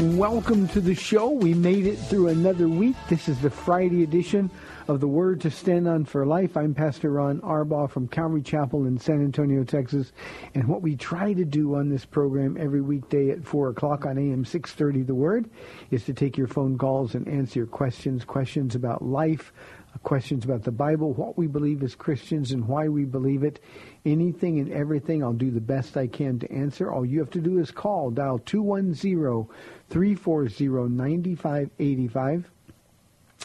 Welcome to the show. We made it through another week. This is the Friday edition of the Word to Stand On for Life. I'm Pastor Ron Arbaugh from Calvary Chapel in San Antonio, Texas. And what we try to do on this program every weekday at 4 o'clock on AM 630 The Word is to take your phone calls and answer your questions, questions about life, questions about the Bible, what we believe as Christians and why we believe it. Anything and everything, I'll do the best I can to answer. All you have to do is call, dial 210-340-9585.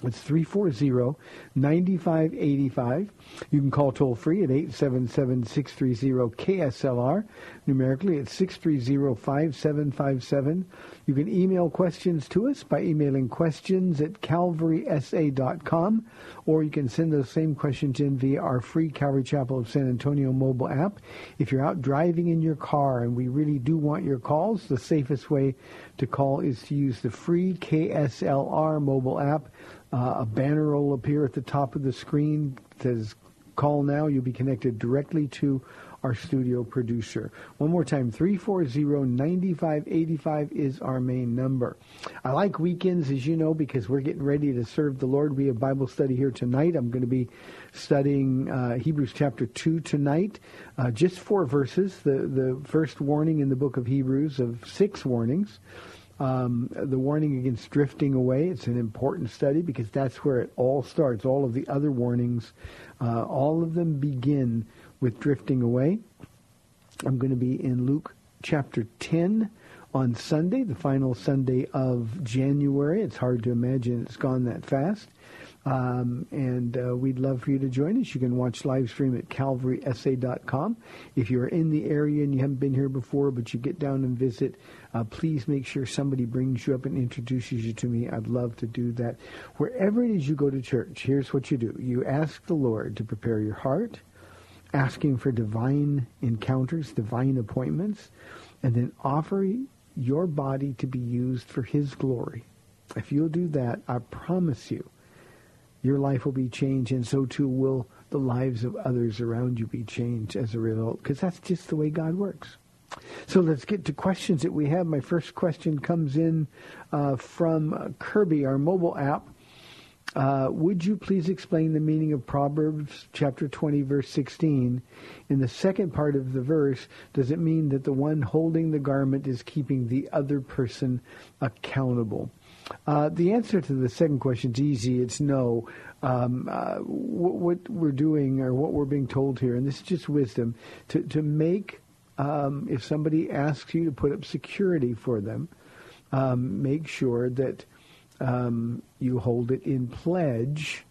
It's 340-9585. You can call toll free at 877-630-KSLR. Numerically, it's 630-5757. You can email questions to us by emailing questions at calvarysa.com, or you can send those same questions in via our free Calvary Chapel of San Antonio mobile app. If you're out driving in your car and we really do want your calls, the safest way to call is to use the free KSLR mobile app. Uh, a banner will appear at the top of the screen that says call now. You'll be connected directly to our studio producer. One more time, 340-9585 is our main number. I like weekends, as you know, because we're getting ready to serve the Lord. We have Bible study here tonight. I'm going to be studying uh, Hebrews chapter 2 tonight. Uh, just four verses. The, the first warning in the book of Hebrews of six warnings. Um, the warning against drifting away. It's an important study because that's where it all starts. All of the other warnings, uh, all of them begin with drifting away. I'm going to be in Luke chapter 10 on Sunday, the final Sunday of January. It's hard to imagine it's gone that fast. Um, and uh, we'd love for you to join us. You can watch live stream at calvarysa.com. If you're in the area and you haven't been here before, but you get down and visit, uh, please make sure somebody brings you up and introduces you to me. I'd love to do that. Wherever it is you go to church, here's what you do. You ask the Lord to prepare your heart, asking for divine encounters, divine appointments, and then offer your body to be used for His glory. If you'll do that, I promise you, your life will be changed, and so too will the lives of others around you be changed as a result, because that's just the way God works. So let's get to questions that we have. My first question comes in uh, from Kirby, our mobile app. Uh, would you please explain the meaning of Proverbs chapter 20, verse 16? In the second part of the verse, does it mean that the one holding the garment is keeping the other person accountable? Uh, the answer to the second question is easy. It's no. Um, uh, what, what, we're doing or what we're being told here, and this is just wisdom, to, to make, um, if somebody asks you to put up security for them, um, make sure that um, you hold it in pledge.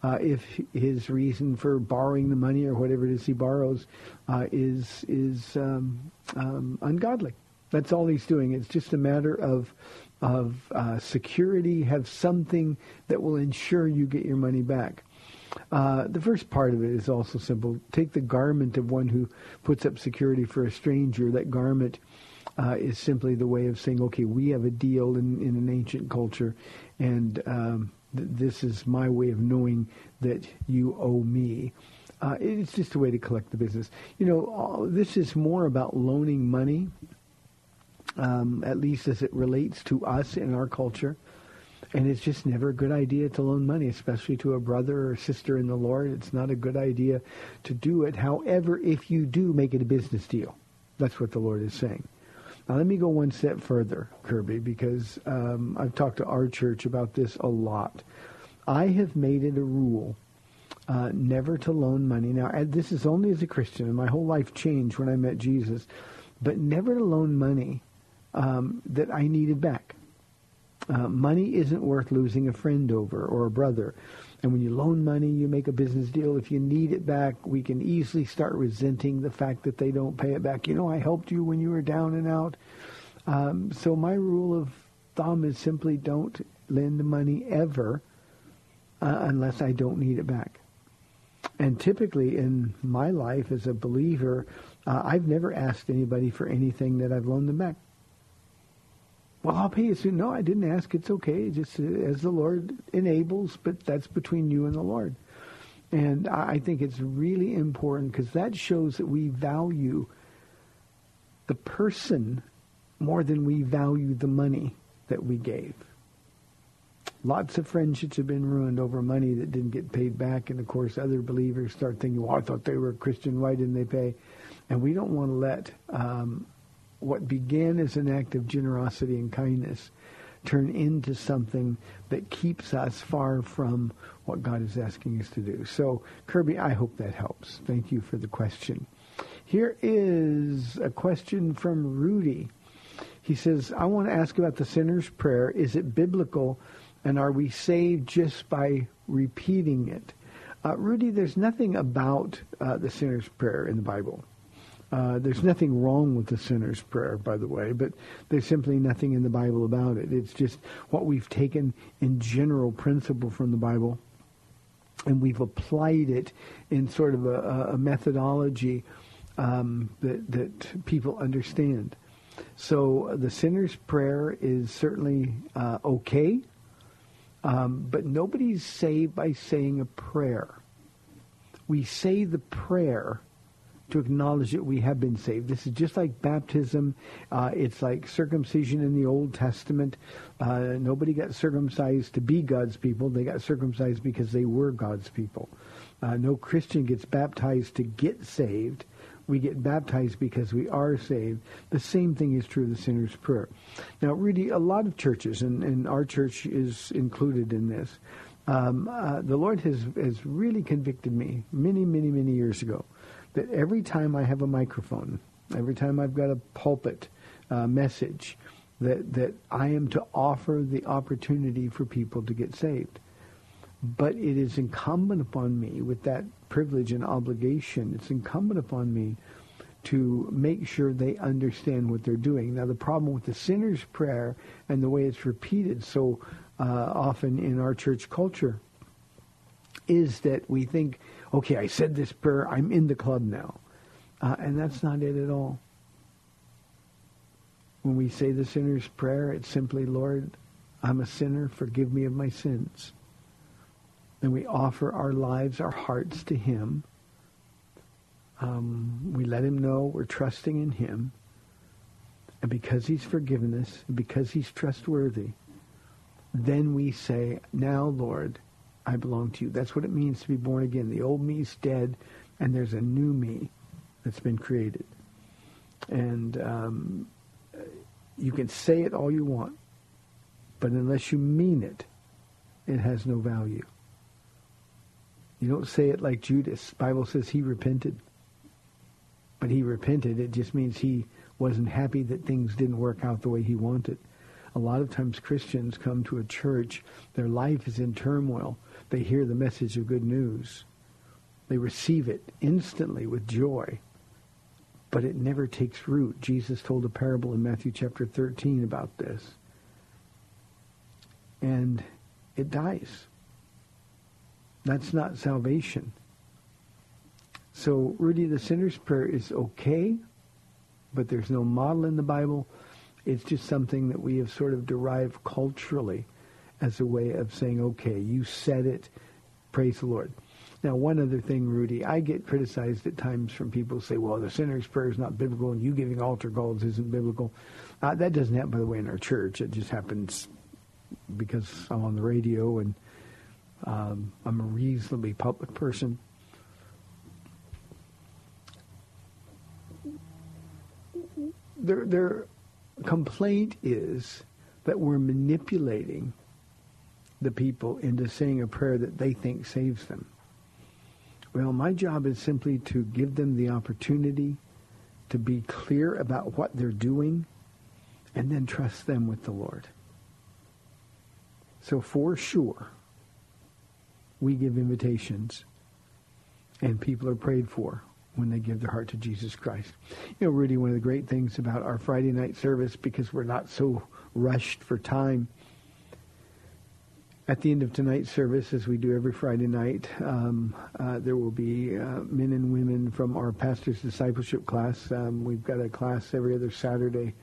Uh, if his reason for borrowing the money or whatever it is he borrows uh, is is um, um, ungodly, that's all he's doing. It's just a matter of of uh, security. Have something that will ensure you get your money back. Uh, the first part of it is also simple. Take the garment of one who puts up security for a stranger. That garment uh, is simply the way of saying, okay, we have a deal in, in an ancient culture, and um, th- this is my way of knowing that you owe me. Uh, it's just a way to collect the business. You know, this is more about loaning money, um, at least as it relates to us in our culture. And it's just never a good idea to loan money, especially to a brother or sister in the Lord. It's not a good idea to do it. However, if you do, make it a business deal. That's what the Lord is saying. Now, let me go one step further, Kirby, because um, I've talked to our church about this a lot. I have made it a rule uh, never to loan money. Now, this is only as a Christian, and my whole life changed when I met Jesus, but never to loan money um, that I needed back. Uh, money isn't worth losing a friend over or a brother. And when you loan money, you make a business deal. If you need it back, we can easily start resenting the fact that they don't pay it back. You know, I helped you when you were down and out. Um, so my rule of thumb is simply don't lend money ever uh, unless I don't need it back. And typically in my life as a believer, uh, I've never asked anybody for anything that I've loaned them back. Well, I'll pay you soon. No, I didn't ask. It's okay. Just uh, as the Lord enables, but that's between you and the Lord. And I think it's really important because that shows that we value the person more than we value the money that we gave. Lots of friendships have been ruined over money that didn't get paid back. And of course, other believers start thinking, well, I thought they were a Christian. Why didn't they pay? And we don't want to let um, what began as an act of generosity and kindness turn into something that keeps us far from what God is asking us to do. So, Kirby, I hope that helps. Thank you for the question. Here is a question from Rudy. He says, I want to ask about the sinner's prayer. Is it biblical, and are we saved just by repeating it? Uh, Rudy, there's nothing about uh, the sinner's prayer in the Bible. Uh, there's nothing wrong with the sinner's prayer, by the way, but there's simply nothing in the Bible about it. It's just what we've taken in general principle from the Bible, and we've applied it in sort of a, a methodology um, that that people understand. So the sinner's prayer is certainly uh, okay, um, but nobody's saved by saying a prayer. We say the prayer to acknowledge that we have been saved. This is just like baptism. Uh, it's like circumcision in the Old Testament. Uh, nobody got circumcised to be God's people. They got circumcised because they were God's people. Uh, no Christian gets baptized to get saved. We get baptized because we are saved. The same thing is true of the sinner's prayer. Now, really, a lot of churches, and, and our church is included in this, um, uh, the Lord has, has really convicted me many, many, many years ago that every time I have a microphone, every time I've got a pulpit uh, message, that, that I am to offer the opportunity for people to get saved. But it is incumbent upon me, with that privilege and obligation, it's incumbent upon me to make sure they understand what they're doing. Now, the problem with the sinner's prayer and the way it's repeated so uh, often in our church culture is that we think okay, I said this prayer, I'm in the club now. Uh, and that's not it at all. When we say the sinner's prayer, it's simply, Lord, I'm a sinner, forgive me of my sins. And we offer our lives, our hearts to him. Um, we let him know we're trusting in him. And because he's forgiven us, because he's trustworthy, then we say, now, Lord, I belong to you. That's what it means to be born again. The old me's dead, and there's a new me that's been created. And um, you can say it all you want, but unless you mean it, it has no value. You don't say it like Judas. Bible says he repented. But he repented. It just means he wasn't happy that things didn't work out the way he wanted. A lot of times Christians come to a church, their life is in turmoil they hear the message of good news. They receive it instantly with joy, but it never takes root. Jesus told a parable in Matthew chapter 13 about this. And it dies. That's not salvation. So, Rudy, the sinner's prayer is okay, but there's no model in the Bible. It's just something that we have sort of derived culturally as a way of saying, okay, you said it, praise the Lord. Now, one other thing, Rudy, I get criticized at times from people who say, well, the sinner's prayer is not biblical and you giving altar calls isn't biblical. Uh, that doesn't happen, by the way, in our church. It just happens because I'm on the radio and um, I'm a reasonably public person. Their, their complaint is that we're manipulating the people into saying a prayer that they think saves them. Well, my job is simply to give them the opportunity to be clear about what they're doing and then trust them with the Lord. So for sure, we give invitations and people are prayed for when they give their heart to Jesus Christ. You know, Rudy, one of the great things about our Friday night service, because we're not so rushed for time, at the end of tonight's service, as we do every Friday night, um, uh, there will be uh, men and women from our pastor's discipleship class. Um, we've got a class every other Saturday,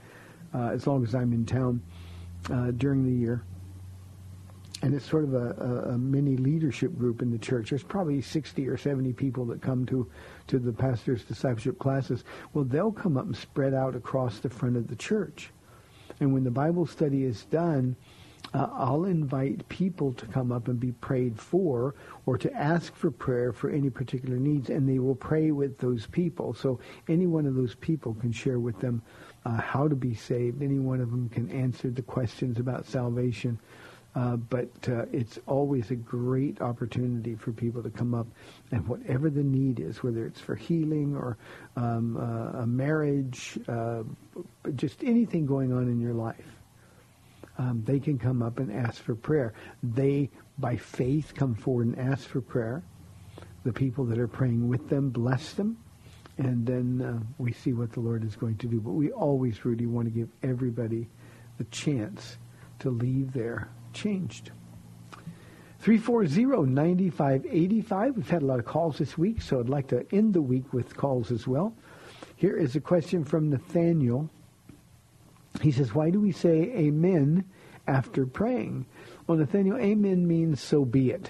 uh, as long as I'm in town uh, during the year. And it's sort of a, a, a, mini leadership group in the church. There's probably 60 or 70 people that come to, to the pastor's discipleship classes. Well, they'll come up and spread out across the front of the church. And when the Bible study is done, uh, I'll invite people to come up and be prayed for or to ask for prayer for any particular needs, and they will pray with those people. So any one of those people can share with them uh, how to be saved. Any one of them can answer the questions about salvation. Uh, but uh, it's always a great opportunity for people to come up and whatever the need is, whether it's for healing or um, uh, a marriage, uh, just anything going on in your life um, they can come up and ask for prayer. They, by faith, come forward and ask for prayer. The people that are praying with them bless them. And then uh, we see what the Lord is going to do. But we always, Rudy, want to give everybody the chance to leave there changed. 340-9585. We've had a lot of calls this week, so I'd like to end the week with calls as well. Here is a question from Nathaniel he says, why do we say amen after praying? Well, Nathaniel, amen means so be it.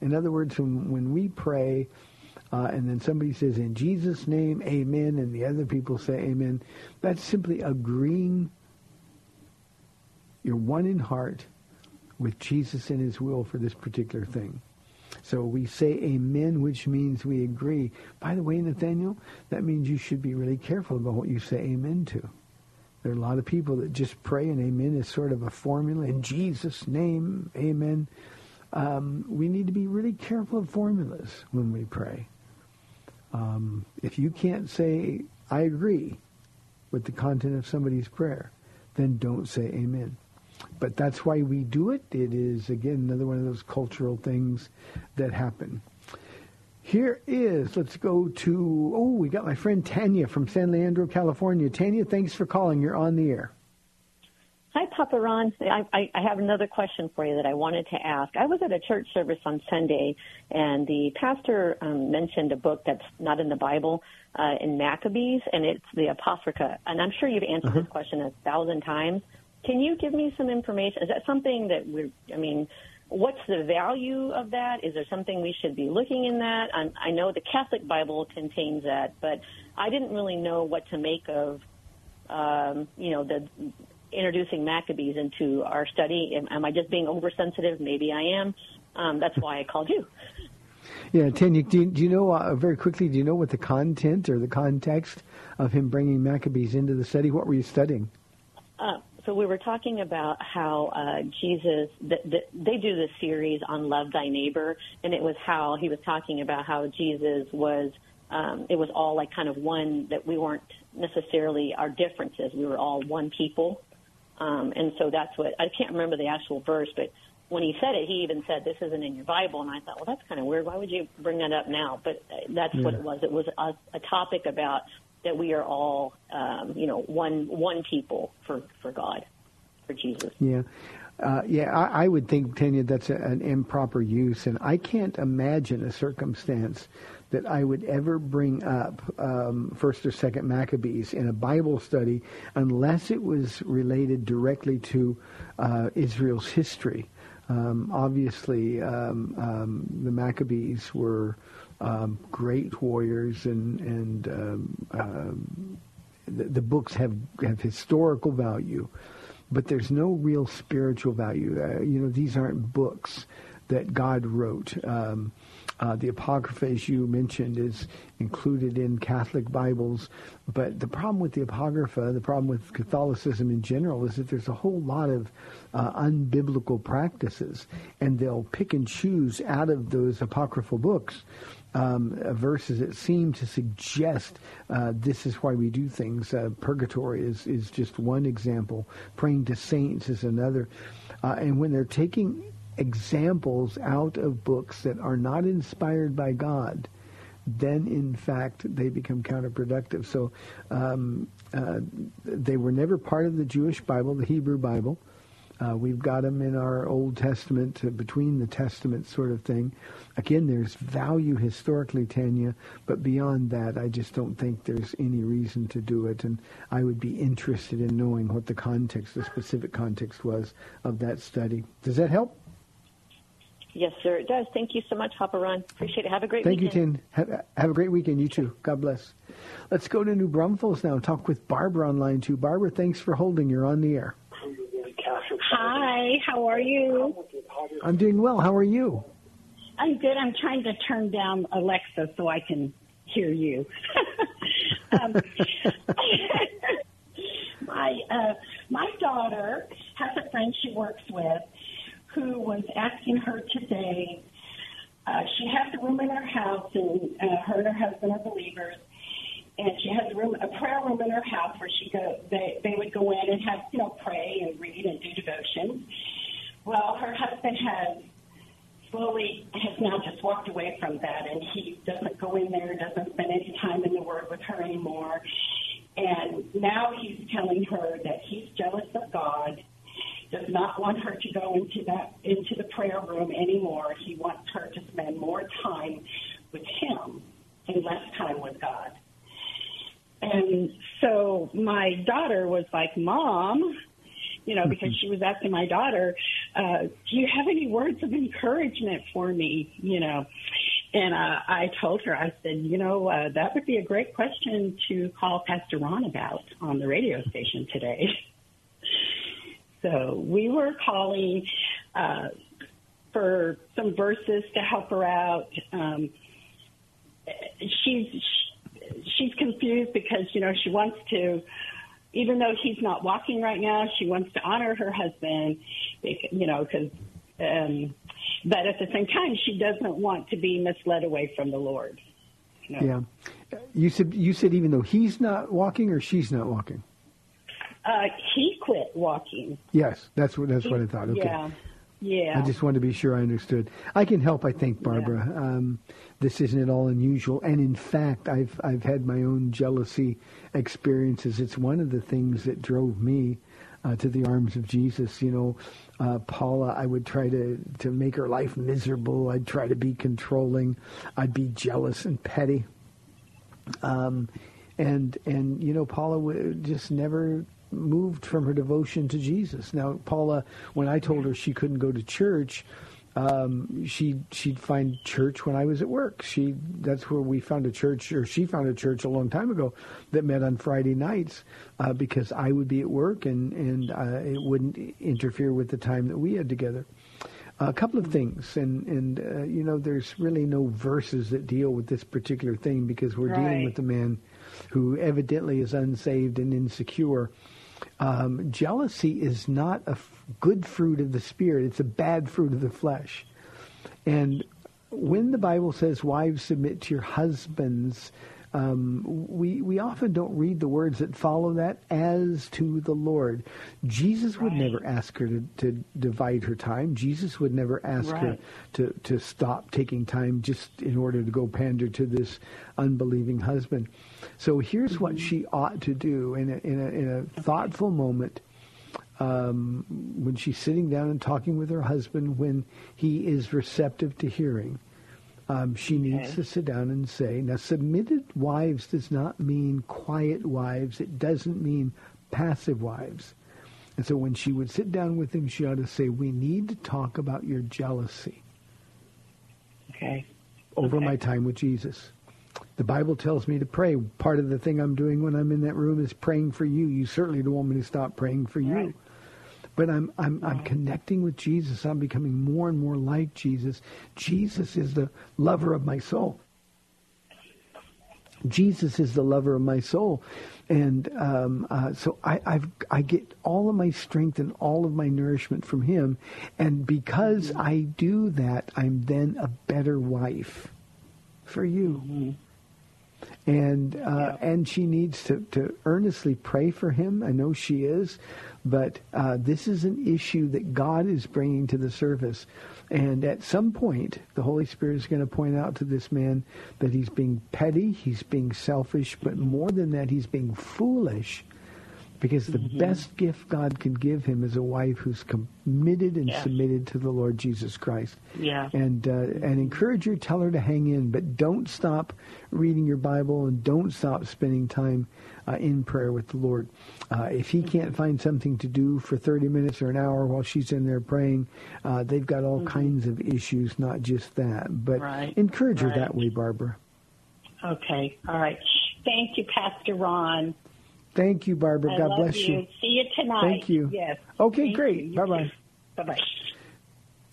In other words, when, when we pray uh, and then somebody says in Jesus' name, amen, and the other people say amen, that's simply agreeing you're one in heart with Jesus and his will for this particular thing. So we say amen, which means we agree. By the way, Nathaniel, that means you should be really careful about what you say amen to. There are a lot of people that just pray and amen is sort of a formula. In Jesus' name, amen. Um, we need to be really careful of formulas when we pray. Um, if you can't say, I agree with the content of somebody's prayer, then don't say amen. But that's why we do it. It is, again, another one of those cultural things that happen. Here is, let's go to, oh, we got my friend Tanya from San Leandro, California. Tanya, thanks for calling. You're on the air. Hi, Papa Ron. I, I, I have another question for you that I wanted to ask. I was at a church service on Sunday, and the pastor um, mentioned a book that's not in the Bible uh, in Maccabees, and it's the Apocrypha. And I'm sure you've answered uh-huh. this question a thousand times. Can you give me some information? Is that something that we're, I mean, what's the value of that? Is there something we should be looking in that? I'm, i know the Catholic Bible contains that, but I didn't really know what to make of, um, you know, the introducing Maccabees into our study. Am, am I just being oversensitive? Maybe I am. Um, that's why I called you. Yeah, Tanya, do you, do you know, uh, very quickly, do you know what the content or the context of him bringing Maccabees into the study? What were you studying? Uh, so we were talking about how uh, Jesus, the, the, they do this series on love thy neighbor, and it was how he was talking about how Jesus was, um, it was all like kind of one that we weren't necessarily our differences. We were all one people, um, and so that's what I can't remember the actual verse, but when he said it, he even said, "This isn't in your Bible," and I thought, well, that's kind of weird. Why would you bring that up now? But uh, that's yeah. what it was. It was a, a topic about that we are all, um, you know, one one people for for God, for Jesus. Yeah. Uh, yeah, I, I, would think, Tanya, that's a, an improper use, and I can't imagine a circumstance that I would ever bring up um, First or Second Maccabees in a Bible study unless it was related directly to uh, Israel's history. Um, obviously, um, um, the Maccabees were um, great warriors, and and um, the, the books have have historical value, but there's no real spiritual value. Uh, you know, these aren't books that God wrote. Um, uh, the Apocrypha, as you mentioned, is included in Catholic Bibles. But the problem with the Apocrypha, the problem with Catholicism in general, is that there's a whole lot of uh, unbiblical practices, and they'll pick and choose out of those apocryphal books um, verses that seem to suggest uh, this is why we do things. Uh, purgatory is, is just one example. Praying to saints is another. Uh, and when they're taking examples out of books that are not inspired by God, then in fact they become counterproductive. So um, uh, they were never part of the Jewish Bible, the Hebrew Bible. Uh, we've got them in our Old Testament, uh, between the Testaments sort of thing. Again, there's value historically, Tanya, but beyond that, I just don't think there's any reason to do it. And I would be interested in knowing what the context, the specific context was of that study. Does that help? Yes, sir, it does. Thank you so much, Papa Ron. Appreciate it. Have a great Thank weekend. Thank you, Tin. Have, have a great weekend. You too. God bless. Let's go to New Braunfels now and talk with Barbara on line two. Barbara, thanks for holding. You're on the air. Hi, how are you? I'm doing well. How are you? I'm good. I'm trying to turn down Alexa so I can hear you. um, my uh, my daughter has a friend she works with who was asking her today. Uh, she has a room in her house, and uh, her and her husband are believers. And she has a room, a prayer room in her house where she go. They they would go in and have you know pray and read and do devotions. Well, her husband has slowly has now just walked away from that, and he doesn't go in there, doesn't spend any time in the Word with her anymore. And now he's telling her that he's jealous of God, does not want her to go into that into the prayer room anymore. He wants her to spend more time with him and less time with God. And so my daughter was like, Mom, you know, because she was asking my daughter, uh, do you have any words of encouragement for me? You know, and uh, I told her, I said, you know, uh, that would be a great question to call Pastor Ron about on the radio station today. so we were calling uh, for some verses to help her out. Um, she's she's confused because you know she wants to even though he's not walking right now, she wants to honor her husband, you know, because, um, but at the same time, she doesn't want to be misled away from the Lord. You know? Yeah. You said you said even though he's not walking or she's not walking. Uh, he quit walking. Yes, that's what that's what I thought. Okay. Yeah. Yeah. I just wanted to be sure I understood. I can help, I think, Barbara. Yeah. Um, this isn't at all unusual, and in fact, I've I've had my own jealousy experiences. It's one of the things that drove me uh, to the arms of Jesus. You know, uh, Paula, I would try to to make her life miserable. I'd try to be controlling. I'd be jealous and petty. Um, and and you know, Paula would just never moved from her devotion to Jesus. Now, Paula, when I told her she couldn't go to church, um, she she'd find church when I was at work. She that's where we found a church, or she found a church a long time ago that met on Friday nights uh, because I would be at work and and uh, it wouldn't interfere with the time that we had together. A couple of things, and and uh, you know, there's really no verses that deal with this particular thing because we're right. dealing with a man who evidently is unsaved and insecure. Um, jealousy is not a f- good fruit of the spirit; it's a bad fruit of the flesh. And when the Bible says, "Wives, submit to your husbands," um, we we often don't read the words that follow that as to the Lord. Jesus would right. never ask her to, to, divide her time. Jesus would never ask right. her to to stop taking time just in order to go pander to this unbelieving husband. So here's mm-hmm. what she ought to do in a, in a, in a thoughtful moment. Um, when she's sitting down and talking with her husband, when he is receptive to hearing, Um, she needs Okay. to sit down and say, now submitted wives does not mean quiet wives. It doesn't mean passive wives. And so when she would sit down with him, she ought to say, we need to talk about your jealousy Okay. over Okay. my time with Jesus. The Bible tells me to pray. Part of the thing I'm doing when I'm in that room is praying for you. You certainly don't want me to stop praying for you. But I'm I'm I'm connecting with Jesus. I'm becoming more and more like Jesus. Jesus is the lover of my soul. Jesus is the lover of my soul, and um, uh, so I I've, I get all of my strength and all of my nourishment from Him, and because I do that, I'm then a better wife for you. And uh, and she needs to, to earnestly pray for him. I know she is, but uh, this is an issue that God is bringing to the surface. And at some point, the Holy Spirit is going to point out to this man that he's being petty, he's being selfish, but more than that, he's being foolish. Because the best gift God can give him is a wife who's committed and Yes. submitted to the Lord Jesus Christ Yeah. and uh, and encourage her, tell her to hang in, but don't stop reading your Bible and don't stop spending time uh, in prayer with the Lord. Uh, if he can't find something to do for 30 minutes or an hour while she's in there praying, uh, they've got all kinds of issues, not just that. But Right, encourage her right. that way, Barbara. Okay. All right. Thank you, Pastor Ron. Thank you, Barbara. I God bless you. you. See you tonight. Thank you. Yes. Okay, Thank great. you. You Bye-bye. Bye-bye.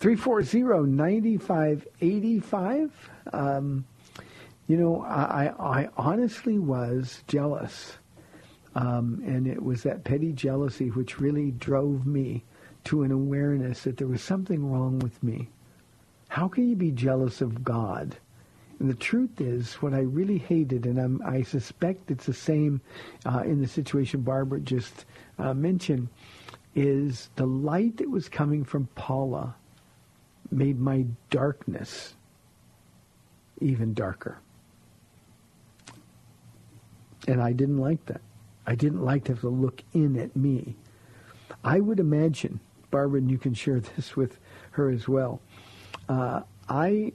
340-9585. Um, you know, I I honestly was jealous. Um, and it was that petty jealousy which really drove me to an awareness that there was something wrong with me. How can you be jealous of God? And the truth is, what I really hated, and I'm, I suspect it's the same uh, in the situation Barbara just uh, mentioned, is the light that was coming from Paula made my darkness even darker. And I didn't like that. I didn't like to have to look in at me. I would imagine, Barbara, and you can share this with her as well. Uh, I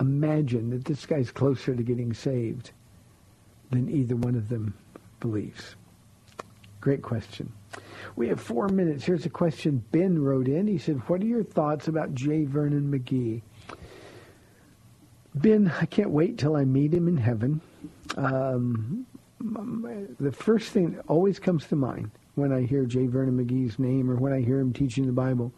imagine that this guy's closer to getting saved than either one of them believes. Great question. We have four minutes. Here's a question Ben wrote in. He said, What are your thoughts about J. Vernon McGee? Ben, I can't wait till I meet him in heaven. Um, the first thing that always comes to mind when I hear J. Vernon McGee's name or when I hear him teaching the Bible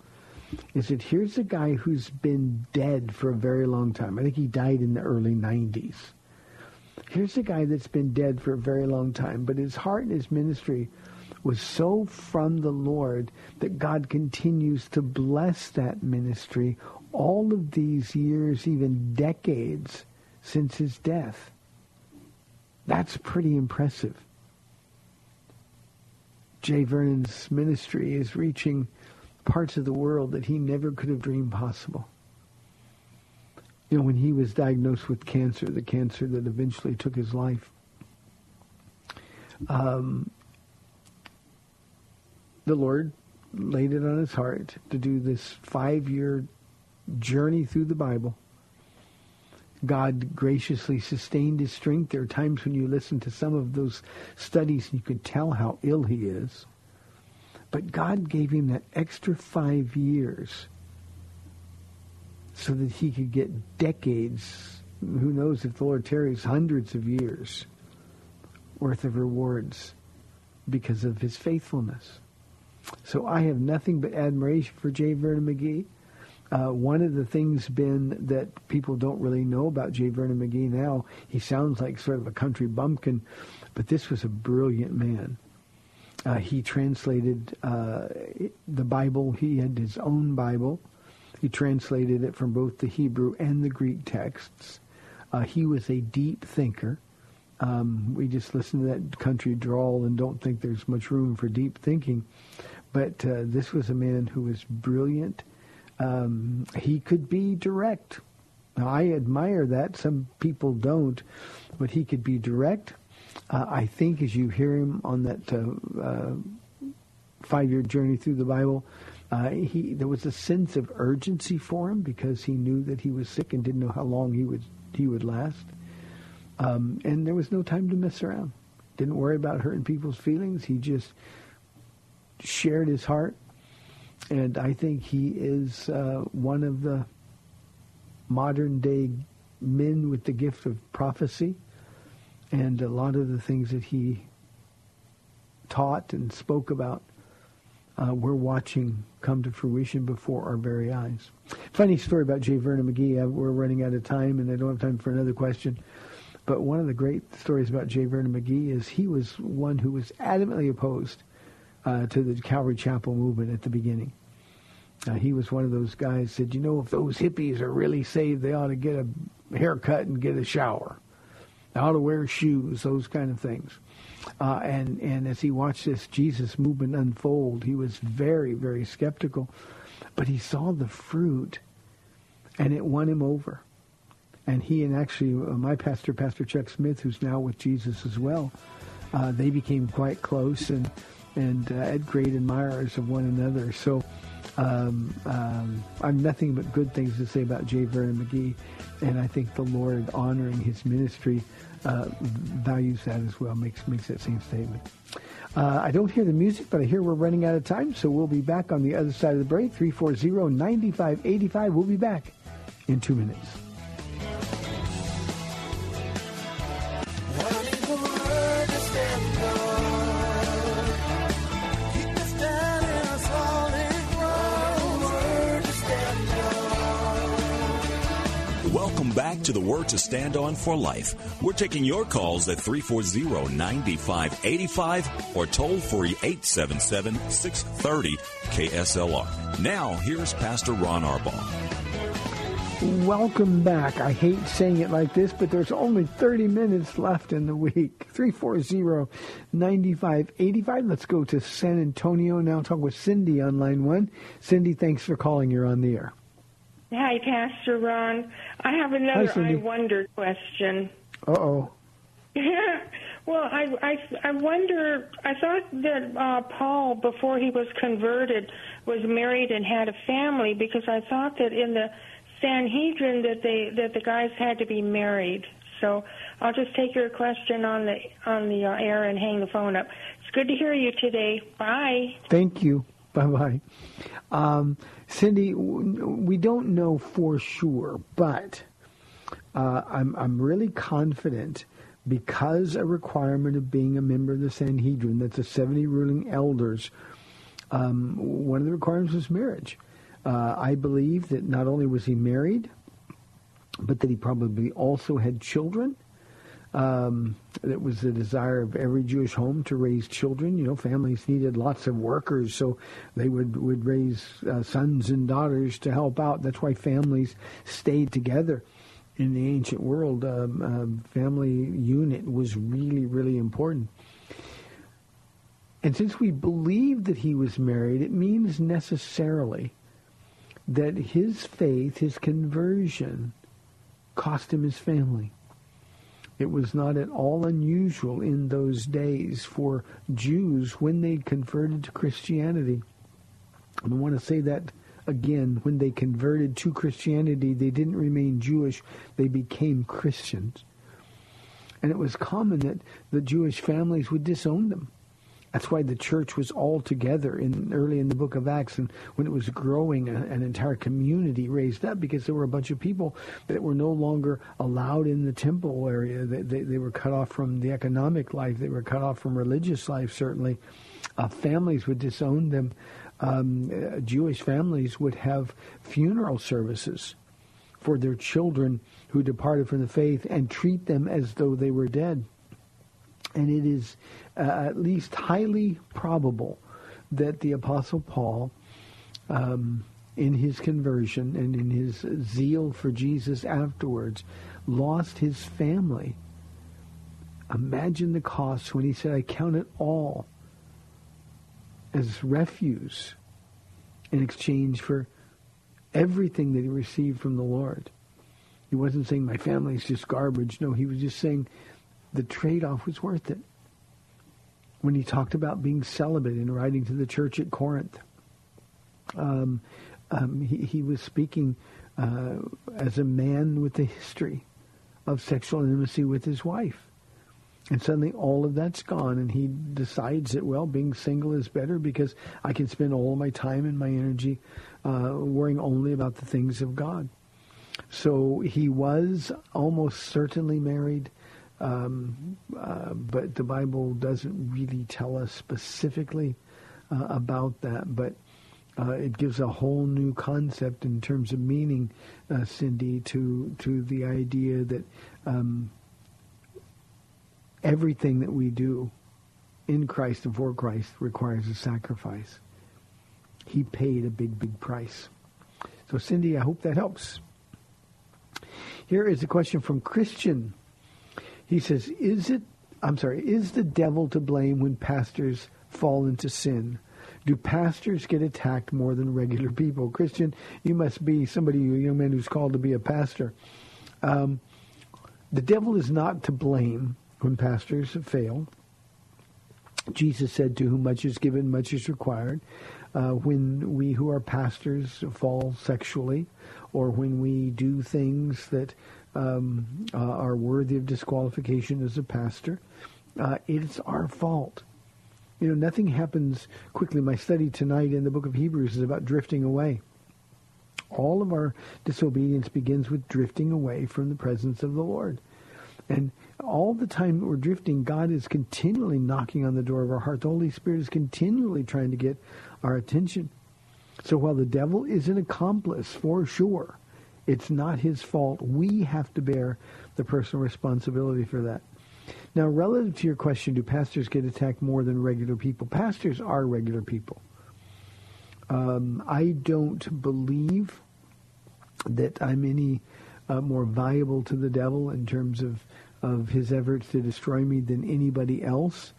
is that here's a guy who's been dead for a very long time. I think he died in the early 90s. Here's a guy that's been dead for a very long time, but his heart and his ministry was so from the Lord that God continues to bless that ministry all of these years, even decades since his death. That's pretty impressive. J. Vernon's ministry is reaching parts of the world that he never could have dreamed possible. You know, when he was diagnosed with cancer, the cancer that eventually took his life, um, the Lord laid it on his heart to do this five-year journey through the Bible. God graciously sustained his strength. There are times when you listen to some of those studies and you can tell how ill he is. But God gave him that extra five years so that he could get decades, who knows if the Lord tarries, hundreds of years worth of rewards because of his faithfulness. So I have nothing but admiration for J. Vernon McGee. Uh, one of the things, Ben that people don't really know about J. Vernon McGee now, he sounds like sort of a country bumpkin, but this was a brilliant man. Uh, he translated uh, the Bible. He had his own Bible. He translated it from both the Hebrew and the Greek texts. Uh, he was a deep thinker. Um, we just listen to that country drawl and don't think there's much room for deep thinking. But uh, this was a man who was brilliant. Um, he could be direct. I admire that. Some people don't. But he could be direct. Uh, I think as you hear him on that uh, uh, five-year journey through the Bible, Uh, he there was a sense of urgency for him because he knew that he was sick and didn't know how long he would he would last. Um, and there was no time to mess around. Didn't worry about hurting people's feelings. He just shared his heart. And I think he is uh, one of the modern day men with the gift of prophecy. And a lot of the things that he taught and spoke about, uh, we're watching come to fruition before our very eyes. Funny story about J. Vernon McGee. Uh, we're running out of time, and I don't have time for another question. But one of the great stories about J. Vernon McGee is he was one who was adamantly opposed uh, to the Calvary Chapel movement at the beginning. Uh, he was one of those guys said, you know, if those hippies are really saved, they ought to get a haircut and get a shower. They ought to wear shoes, those kind of things. Uh, and and as he watched this Jesus movement unfold, he was very very skeptical, but he saw the fruit, and it won him over. And he and actually uh, my pastor, Pastor Chuck Smith, who's now with Jesus as well, uh, they became quite close and and uh, great admirers of one another. So. Um, um, I've nothing but good things to say about J. Vernon McGee, and I think the Lord honoring his ministry uh, values that as well, makes makes that same statement. Uh, I don't hear the music, but I hear we're running out of time, so we'll be back on the other side of the break. 340-9585. We'll be back in two minutes. To the Word to Stand On for Life. We're taking your calls at 340-9585 or toll free 877-630 KSLR. Now, here's Pastor Ron Arbaugh. Welcome back. I hate saying it like this, but there's only 30 minutes left in the week. 340-9585. Let's go to San Antonio now. Talk with Cindy on line one. Cindy, thanks for calling. You're on the air. Hi, Pastor Ron. I have another I wonder question. Uh-oh. Yeah. Well, I, I, I wonder, I thought that uh, Paul, before he was converted, was married and had a family because I thought that in the Sanhedrin that they that the guys had to be married. So I'll just take your question on the on the uh, air and hang the phone up. It's good to hear you today. Bye. Thank you. Bye bye. Um, Cindy, we don't know for sure, but uh, I'm I'm really confident because a requirement of being a member of the Sanhedrin, that's the 70 ruling elders, um, one of the requirements was marriage. Uh, I believe that not only was he married, but that he probably also had children. Um, it was the desire of every Jewish home to raise children. You know, families needed lots of workers, so they would would raise uh, sons and daughters to help out. That's why families stayed together in the ancient world. Um, um, family unit was really, really important. And since we believe that he was married, it means necessarily that his faith, his conversion, cost him his family. It was not at all unusual in those days for Jews when they converted to Christianity. I want to say that again. When they converted to Christianity, they didn't remain Jewish. They became Christians. And it was common that the Jewish families would disown them. That's why the church was all together in early in the book of Acts, and when it was growing, an entire community raised up because there were a bunch of people that were no longer allowed in the temple area. They, they, they were cut off from the economic life. They were cut off from religious life. Certainly, uh, families would disown them. Um, uh, Jewish families would have funeral services for their children who departed from the faith and treat them as though they were dead. And it is uh, at least highly probable that the Apostle Paul, um, in his conversion and in his zeal for Jesus afterwards, lost his family. Imagine the cost when he said, I count it all as refuse in exchange for everything that he received from the Lord. He wasn't saying my family's just garbage. No, he was just saying the trade-off was worth it when he talked about being celibate in writing to the church at Corinth. Um, um, he, he was speaking uh, as a man with a history of sexual intimacy with his wife. And suddenly all of that's gone, and he decides that, well, being single is better because I can spend all my time and my energy uh, worrying only about the things of God. So he was almost certainly married, um, uh, but the Bible doesn't really tell us specifically uh, about that. But uh, it gives a whole new concept in terms of meaning, uh, Cindy, to to the idea that um, everything that we do in Christ and for Christ requires a sacrifice. He paid a big, big price. So, Cindy, I hope that helps. Here is a question from Christian. He says, "Is it? I'm sorry. Is the devil to blame when pastors fall into sin?" Do pastors get attacked more than regular people? Christian, you must be somebody, a young man who's called to be a pastor. Um, the devil is not to blame when pastors fail. Jesus said, to whom much is given, much is required. Uh, when we who are pastors fall sexually, or when we do things that um, uh, are worthy of disqualification as a pastor, uh, it's our fault. You know, nothing happens quickly. My study tonight in the book of Hebrews is about drifting away. All of our disobedience begins with drifting away from the presence of the Lord. And all the time that we're drifting, God is continually knocking on the door of our heart. The Holy Spirit is continually trying to get our attention. So while the devil is an accomplice for sure, it's not his fault. We have to bear the personal responsibility for that. Now, relative to your question, do pastors get attacked more than regular people? Pastors are regular people. Um, I don't believe that I'm any uh, more valuable to the devil in terms of, of his efforts to destroy me than anybody else.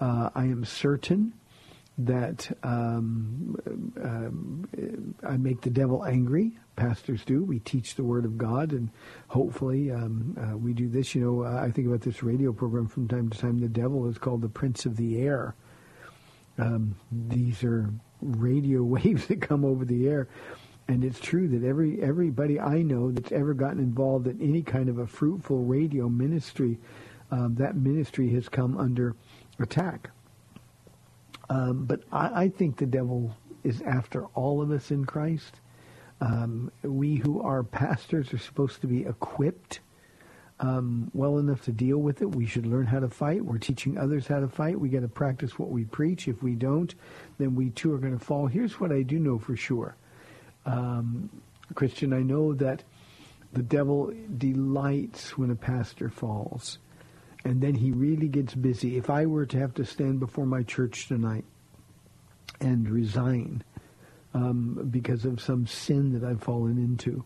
Uh, I am certain that um, um, I make the devil angry. Pastors do. We teach the Word of God, and hopefully um, uh, we do this. You know, uh, I think about this radio program from time to time. The devil is called the Prince of the Air. Um, these are radio waves that come over the air. And it's true that every everybody I know that's ever gotten involved in any kind of a fruitful radio ministry, um, that ministry has come under attack. Um, but I, I, think the devil is after all of us in Christ. Um, we who are pastors are supposed to be equipped um, well enough to deal with it. We should learn how to fight. We're teaching others how to fight. We got to practice what we preach. If we don't, then we too are going to fall. Here's what I do know for sure. Um, Christian, I know that the devil delights when a pastor falls and then he really gets busy. If I were to have to stand before my church tonight and resign um, because of some sin that I've fallen into,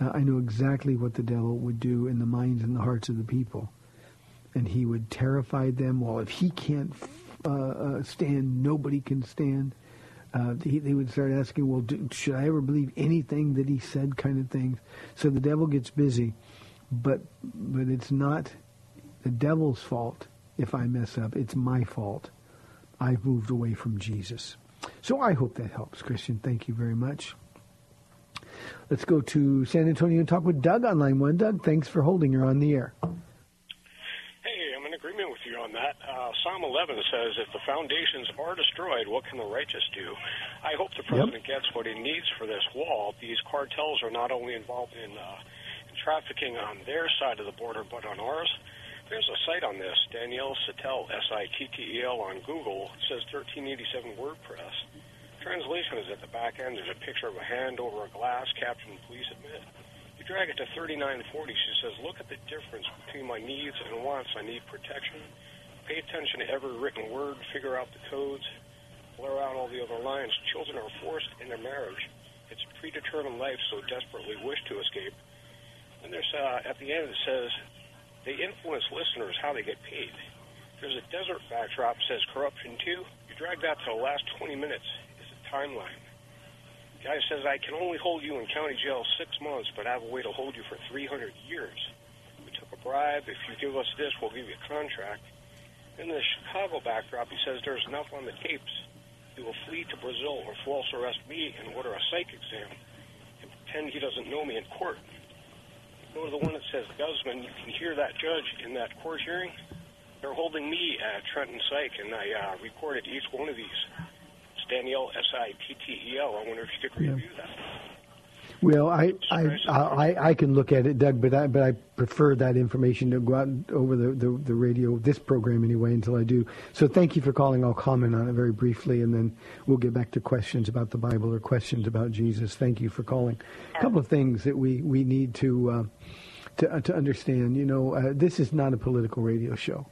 uh, I know exactly what the devil would do in the minds and the hearts of the people. And he would terrify them. Well, if he can't uh, uh, stand, nobody can stand. Uh, he, they would start asking, well, do, should I ever believe anything that he said kind of things? So the devil gets busy. But, but it's not the devil's fault if I mess up. It's my fault. I've moved away from Jesus. So I hope that helps, Christian. Thank you very much. Let's go to San Antonio and talk with Doug on line one. Doug, thanks for holding. You're on the air. Hey, I'm in agreement with you on that. Uh, Psalm 11 says, if the foundations are destroyed, what can the righteous do? I hope the president yep. gets what he needs for this wall. These cartels are not only involved in, uh, in trafficking on their side of the border, but on ours. There's a site on this, Danielle Sittel, S-I-T-T-E-L on Google. It says 1387 WordPress. Translation is at the back end. There's a picture of a hand over a glass, caption, please admit. You drag it to 3940. She says, look at the difference between my needs and wants. I need protection. Pay attention to every written word. Figure out the codes. Blur out all the other lines. Children are forced into marriage. It's a predetermined life, so desperately wish to escape. And there's uh, at the end it says, they influence listeners how they get paid. There's a desert backdrop says corruption too. You drag that to the last 20 minutes. It's a timeline. Guy says I can only hold you in county jail six months, but I have a way to hold you for 300 years. We took a bribe. If you give us this, we'll give you a contract. In the Chicago backdrop, he says there's enough on the tapes. He will flee to Brazil or false arrest me and order a psych exam and pretend he doesn't know me in court. Go to the one that says Guzman. You can hear that judge in that court hearing. They're holding me at Trenton Psych, and I uh, recorded each one of these. It's Danielle S I T T E L. I wonder if you could review that. Well, I, I I I can look at it, Doug, but I but I prefer that information to go out over the, the, the radio, this program anyway, until I do. So thank you for calling. I'll comment on it very briefly, and then we'll get back to questions about the Bible or questions about Jesus. Thank you for calling. A couple of things that we we need to uh, to uh, to understand. You know, uh, this is not a political radio show.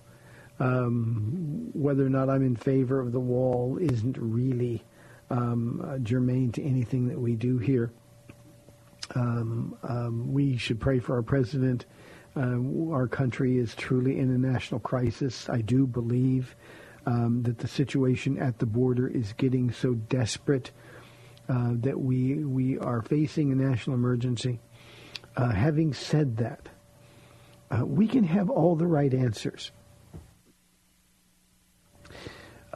Um, whether or not I'm in favor of the wall isn't really um, uh, germane to anything that we do here. Um, um, we should pray for our president. Uh, our country is truly in a national crisis. I do believe um, that the situation at the border is getting so desperate uh, that we we are facing a national emergency. Uh, having said that, uh, we can have all the right answers.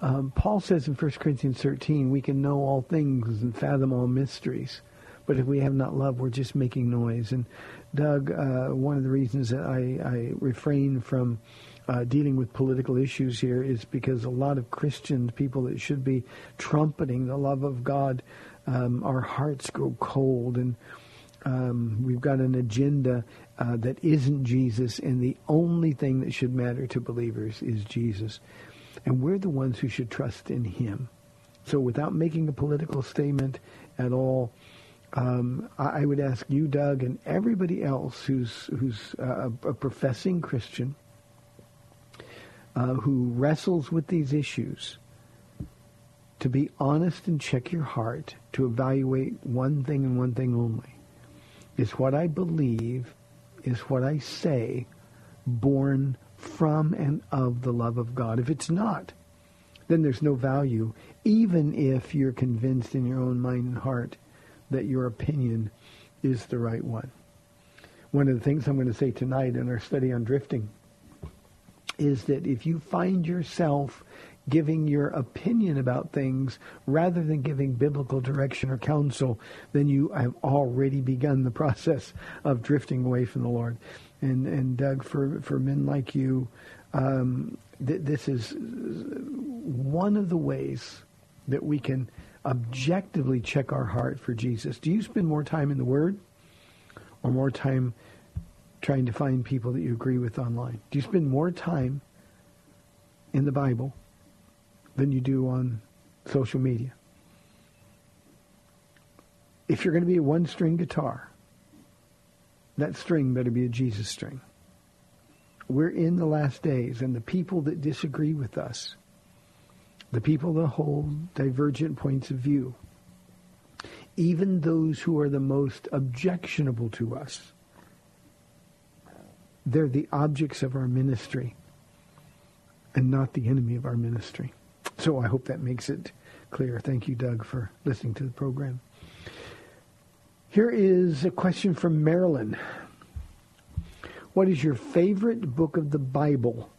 Um, Paul says in 1 Corinthians 13, we can know all things and fathom all mysteries. But if we have not love, we're just making noise. And Doug, uh, one of the reasons that I, I refrain from uh, dealing with political issues here is because a lot of Christians, people that should be trumpeting the love of God, um, our hearts grow cold and um, we've got an agenda uh, that isn't Jesus, and the only thing that should matter to believers is Jesus. And we're the ones who should trust in him. So without making a political statement at all, um, I, would ask you, Doug, and everybody else who's who's uh, a, a professing Christian uh, who wrestles with these issues to be honest and check your heart to evaluate one thing and one thing only. Is what I believe, is what I say, born from and of the love of God. If it's not, then there's no value, even if you're convinced in your own mind and heart that your opinion is the right one. One of the things I'm going to say tonight in our study on drifting is that if you find yourself giving your opinion about things rather than giving biblical direction or counsel, then you have already begun the process of drifting away from the Lord. And and Doug, for for men like you, um, th- this is one of the ways that we can objectively check our heart for Jesus. Do you spend more time in the Word or more time trying to find people that you agree with online? Do you spend more time in the Bible than you do on social media? If you're going to be a one-string guitar, that string better be a Jesus string. We're in the last days, and the people that disagree with us, the people that hold divergent points of view, even those who are the most objectionable to us, they're the objects of our ministry and not the enemy of our ministry. So I hope that makes it clear. Thank you, Doug, for listening to the program. Here is a question from Marilyn. What is your favorite book of the Bible?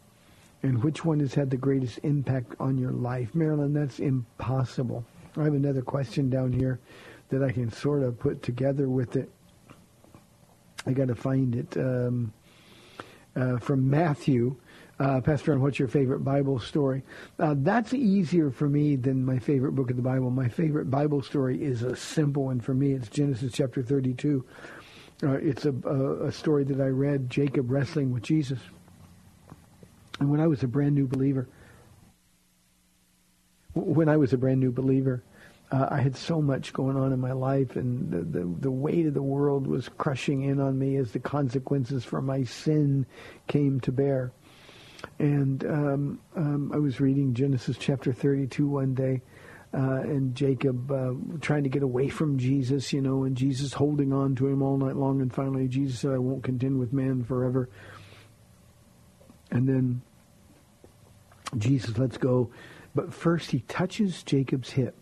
And which one has had the greatest impact on your life? Marilyn, that's impossible. I have another question down here that I can sort of put together with it. I got to find it um, uh, from Matthew. Uh, Pastor, on what's your favorite Bible story? Uh, that's easier for me than my favorite book of the Bible. My favorite Bible story is a simple one for me. It's Genesis chapter 32. Uh, it's a, a, a story that I read, Jacob wrestling with Jesus. And when I was a brand new believer, when I was a brand new believer, uh, I had so much going on in my life, and the, the, the weight of the world was crushing in on me as the consequences for my sin came to bear. And um, um, I was reading Genesis chapter 32 one day, uh, and Jacob uh, trying to get away from Jesus, you know, and Jesus holding on to him all night long. And finally, Jesus said, I won't contend with man forever. And then Jesus lets go. But first, he touches Jacob's hip.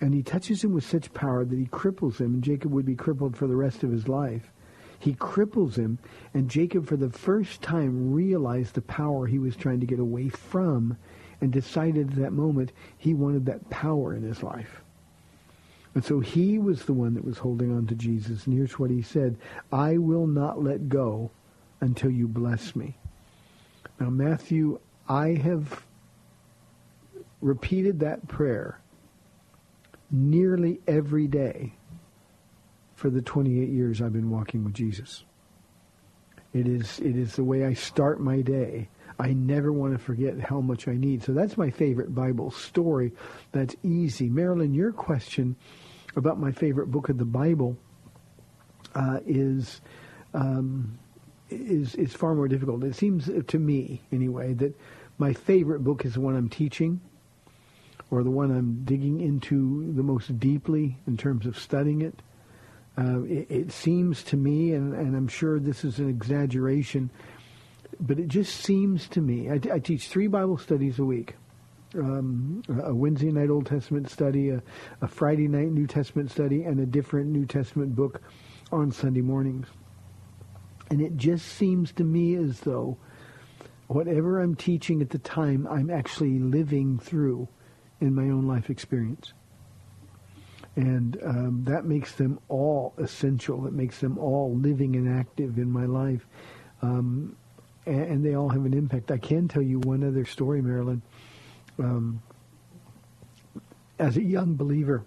And he touches him with such power that he cripples him, and Jacob would be crippled for the rest of his life. He cripples him, and Jacob, for the first time, realized the power he was trying to get away from, and decided at that moment he wanted that power in his life. And so he was the one that was holding on to Jesus. And here's what he said, I will not let go until you bless me. Now, Matthew, I have repeated that prayer nearly every day for the 28 years I've been walking with Jesus. It is, it is the way I start my day. I never want to forget how much I need. So that's my favorite Bible story. That's easy. Marilyn, your question about my favorite book of the Bible uh, is um, is is far more difficult. It seems to me, anyway, that my favorite book is the one I'm teaching, or the one I'm digging into the most deeply in terms of studying it. Uh, it, it, seems to me, and, and, I'm sure this is an exaggeration, but it just seems to me. I, I teach three Bible studies a week. Um, a Wednesday night Old Testament study, a, a Friday night New Testament study, and a different New Testament book on Sunday mornings. And it just seems to me as though whatever I'm teaching at the time, I'm actually living through in my own life experience. And um, that makes them all essential. It makes them all living and active in my life. Um, and, and, they all have an impact. I can tell you one other story, Marilyn. Um, as a young believer,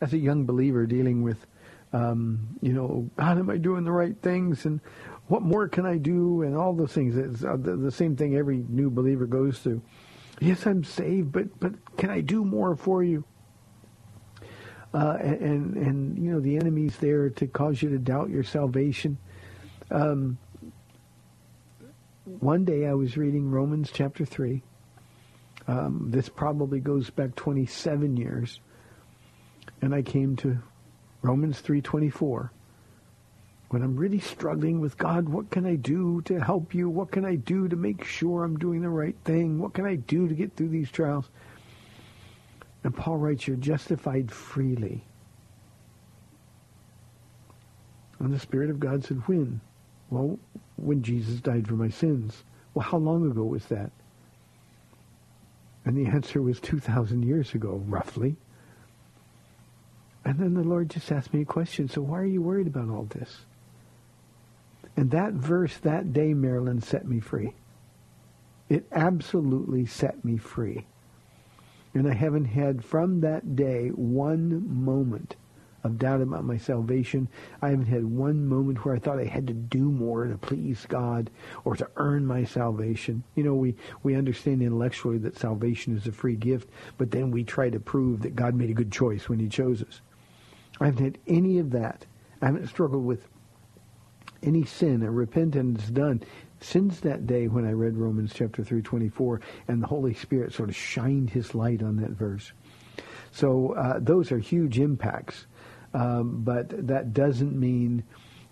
as a young believer dealing with, um, you know, God, am I doing the right things? And what more can I do? And all those things. It's uh, the, same thing every new believer goes through. Yes, I'm saved, but but can I do more for you? Uh, and and you know the enemy's there to cause you to doubt your salvation. Um, one day I was reading Romans chapter three. Um, this probably goes back 27 years, and I came to Romans 3:24 when I'm really struggling with God, what can I do to help you? What can I do to make sure I'm doing the right thing? What can I do to get through these trials? And Paul writes, you're justified freely. And the Spirit of God said, when? Well, when Jesus died for my sins. Well, how long ago was that? And the answer was 2,000 years ago, roughly. And then the Lord just asked me a question. So why are you worried about all this? And that verse that day, Marilyn, set me free. It absolutely set me free. And I haven't had from that day one moment of doubt about my salvation. I haven't had one moment where I thought I had to do more to please God or to earn my salvation. You know, we, we understand intellectually that salvation is a free gift, but then we try to prove that God made a good choice when he chose us. I haven't had any of that. I haven't struggled with any sin or repentance done since that day when I read Romans chapter 3:24 and the Holy Spirit sort of shined his light on that verse. So uh, those are huge impacts, um, but that doesn't mean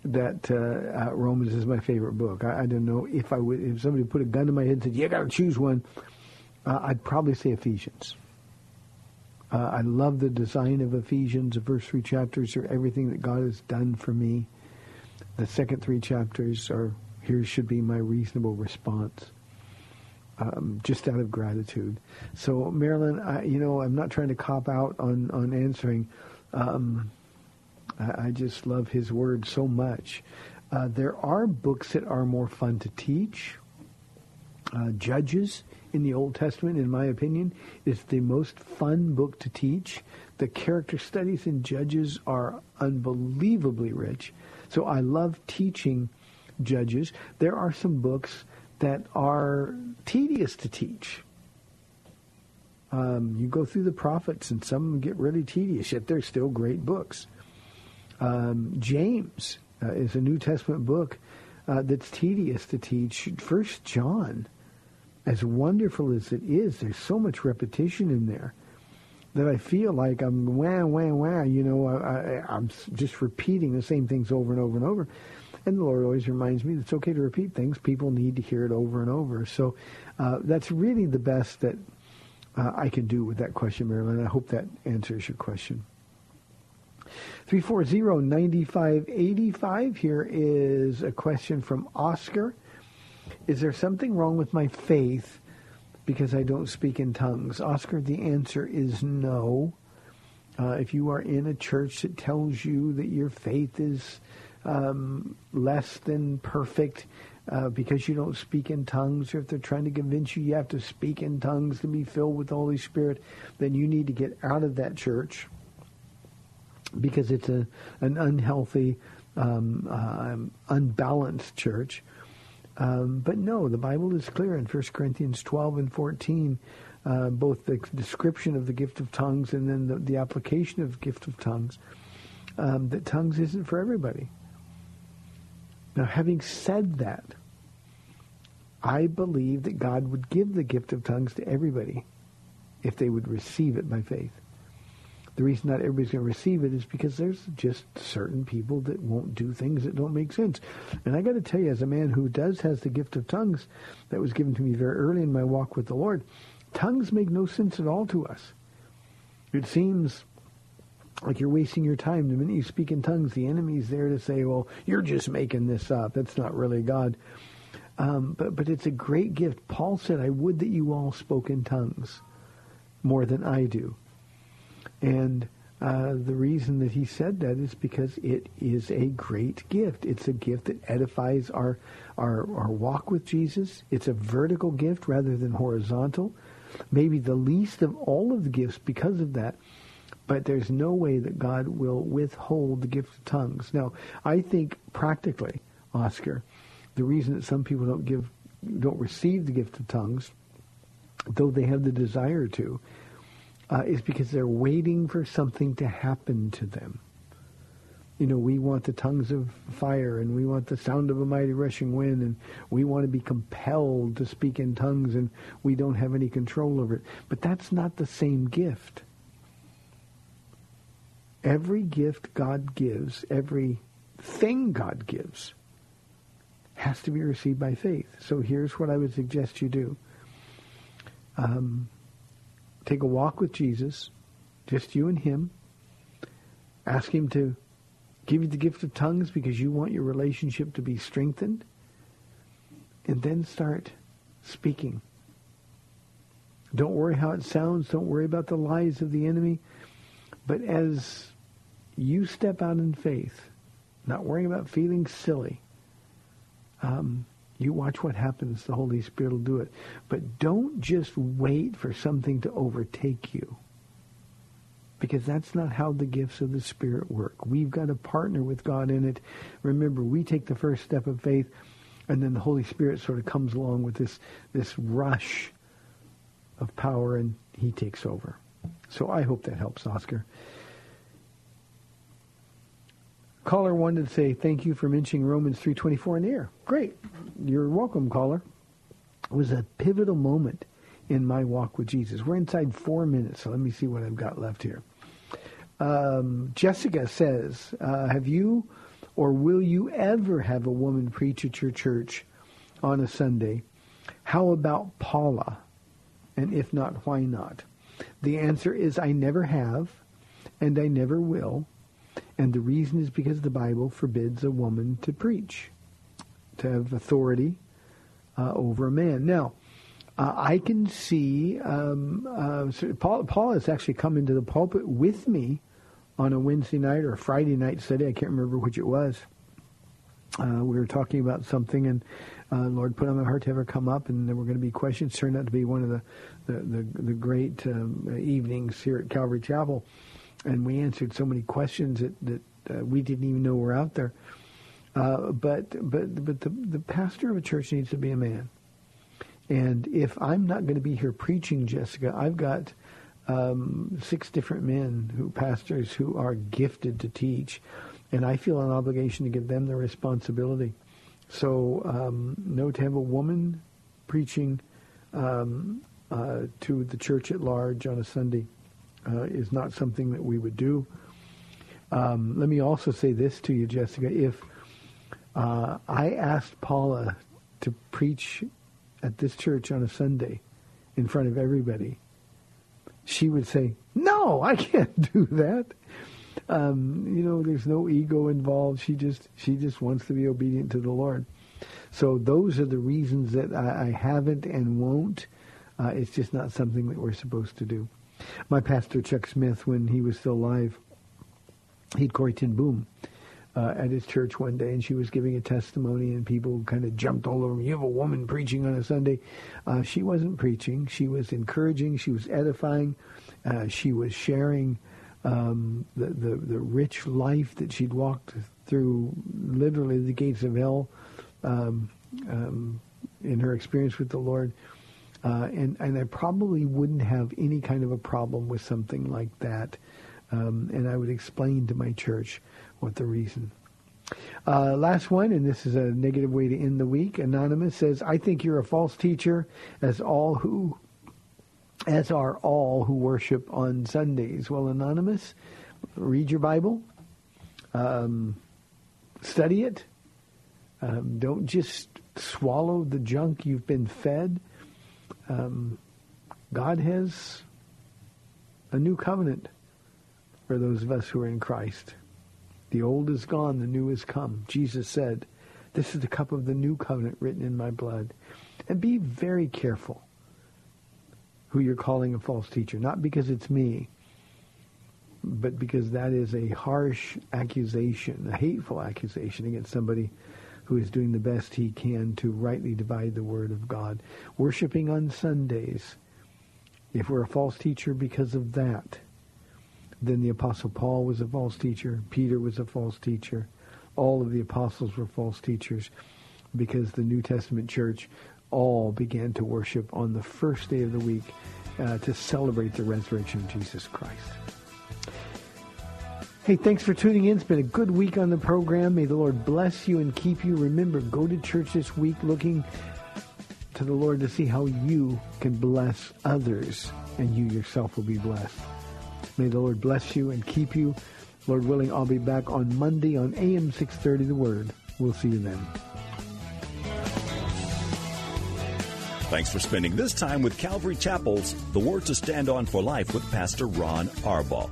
that uh, uh, Romans is my favorite book. I, I, don't know if I would if somebody put a gun to my head and said, "You got to choose one," uh, I'd probably say Ephesians. Uh, I love the design of Ephesians. The first three chapters are everything that God has done for me. The second three chapters are here should be my reasonable response. Um, just out of gratitude. So, Marilyn, I, you know, I'm not trying to cop out on on answering. Um, I, I, just love his word so much. Uh, there are books that are more fun to teach. Uh, Judges in the Old Testament, in my opinion, is the most fun book to teach. The character studies in Judges are unbelievably rich. So I love teaching judges. There are some books that are tedious to teach. Um, you go through the prophets, and some get really tedious, yet they're still great books. Um, James uh, is a New Testament book uh, that's tedious to teach. First John, as wonderful as it is, there's so much repetition in there that I feel like I'm wah wah wah. You know, I, I, I'm just repeating the same things over and over and over. And the Lord always reminds me that it's okay to repeat things. People need to hear it over and over. So uh, that's really the best that uh, I can do with that question, Marilyn. I hope that answers your question. 340-9585. Here is a question from Oscar. Is there something wrong with my faith because I don't speak in tongues? Oscar, the answer is no. Uh, if you are in a church that tells you that your faith is um, less than perfect uh, because you don't speak in tongues, or if they're trying to convince you you have to speak in tongues to be filled with the Holy Spirit, then you need to get out of that church because it's a an unhealthy, um, uh, unbalanced church. Um, but no, the Bible is clear in 1 Corinthians 12 and 14, uh, both the description of the gift of tongues and then the, the application of the gift of tongues, um, that tongues isn't for everybody. Now, having said that, I believe that God would give the gift of tongues to everybody if they would receive it by faith. The reason not everybody's going to receive it is because there's just certain people that won't do things that don't make sense. And I got to tell you, as a man who does has the gift of tongues that was given to me very early in my walk with the Lord, tongues make no sense at all to us. It seems like you're wasting your time. The minute you speak in tongues, the enemy's there to say, well, you're just making this up. That's not really God. Um, but, but it's a great gift. Paul said, I would that you all spoke in tongues more than I do. And uh, the reason that he said that is because it is a great gift. It's a gift that edifies our, our, our walk with Jesus. It's a vertical gift rather than horizontal. Maybe the least of all of the gifts because of that. But there's no way that God will withhold the gift of tongues. Now, I think practically, Oscar, the reason that some people don't give, don't receive the gift of tongues, though they have the desire to, uh, is because they're waiting for something to happen to them. You know, we want the tongues of fire and we want the sound of a mighty rushing wind and we want to be compelled to speak in tongues and we don't have any control over it. But that's not the same gift. Every gift God gives, every thing God gives, has to be received by faith. So here's what I would suggest you do. Um, take a walk with Jesus, just you and him. Ask him to give you the gift of tongues because you want your relationship to be strengthened. And then start speaking. Don't worry how it sounds. Don't worry about the lies of the enemy. But as you step out in faith, not worrying about feeling silly, um, you watch what happens. The Holy Spirit will do it. But don't just wait for something to overtake you. Because that's not how the gifts of the Spirit work. We've got to partner with God in it. Remember, we take the first step of faith, and then the Holy Spirit sort of comes along with this, this rush of power, and he takes over. So I hope that helps, Oscar. Caller wanted to say thank you for mentioning Romans 3.24 in the air. Great. You're welcome, caller. It was a pivotal moment in my walk with Jesus. We're inside four minutes, so let me see what I've got left here. Um, Jessica says, uh, have you or will you ever have a woman preach at your church on a Sunday? How about Paula? And if not, why not? The answer is I never have, and I never will. And the reason is because the Bible forbids a woman to preach, to have authority uh, over a man. Now, uh, I can see um, uh, Paul, Paul has actually come into the pulpit with me on a Wednesday night or a Friday night study. I can't remember which it was. Uh, we were talking about something, and uh, Lord put on my heart to her come up, and there were going to be questions. Turned out to be one of the the, the, the great um, evenings here at Calvary Chapel and we answered so many questions that, that uh, we didn't even know were out there. Uh, but but but the the pastor of a church needs to be a man. And if I'm not going to be here preaching, Jessica, I've got um, six different men who pastors who are gifted to teach, and I feel an obligation to give them the responsibility. So um, no, to have a woman preaching um, uh, to the church at large on a Sunday uh, is not something that we would do. Um, let me also say this to you, Jessica. If uh, I asked Paula to preach at this church on a Sunday in front of everybody, she would say, "No, I can't do that." Um, you know, there's no ego involved. She just she just wants to be obedient to the Lord. So those are the reasons that I, I haven't and won't. Uh, it's just not something that we're supposed to do. My pastor, Chuck Smith, when he was still alive, he had Corrie ten Boom uh, at his church one day, and she was giving a testimony, and people kind of jumped all over me. You have a woman preaching on a Sunday. Uh, she wasn't preaching. She was encouraging. She was edifying. Uh, she was sharing um, the, the the rich life that she'd walked through, literally the gates of hell, um, um, in her experience with the Lord. Uh, and and I probably wouldn't have any kind of a problem with something like that. Um, and I would explain to my church what the reason. Uh, last one, and this is a negative way to end the week. Anonymous says, "I think you're a false teacher, as all who, as are all who worship on Sundays." Well, Anonymous, read your Bible, um, study it. Um, don't just swallow the junk you've been fed. Um, God has a new covenant for those of us who are in Christ. The old is gone, the new is come. Jesus said, this is the cup of the new covenant written in my blood. And be very careful who you're calling a false teacher, not because it's me, but because that is a harsh accusation, a hateful accusation against somebody who is doing the best he can to rightly divide the word of God. Worshipping on Sundays, if we're a false teacher because of that, then the Apostle Paul was a false teacher. Peter was a false teacher. All of the apostles were false teachers because the New Testament church all began to worship on the first day of the week uh, to celebrate the resurrection of Jesus Christ. Hey, thanks for tuning in. It's been a good week on the program. May the Lord bless you and keep you. Remember, go to church this week looking to the Lord to see how you can bless others and you yourself will be blessed. May the Lord bless you and keep you. Lord willing, I'll be back on Monday on AM 630 The Word. We'll see you then. Thanks for spending this time with Calvary Chapel's The Word to Stand On for Life with Pastor Ron Arbaugh.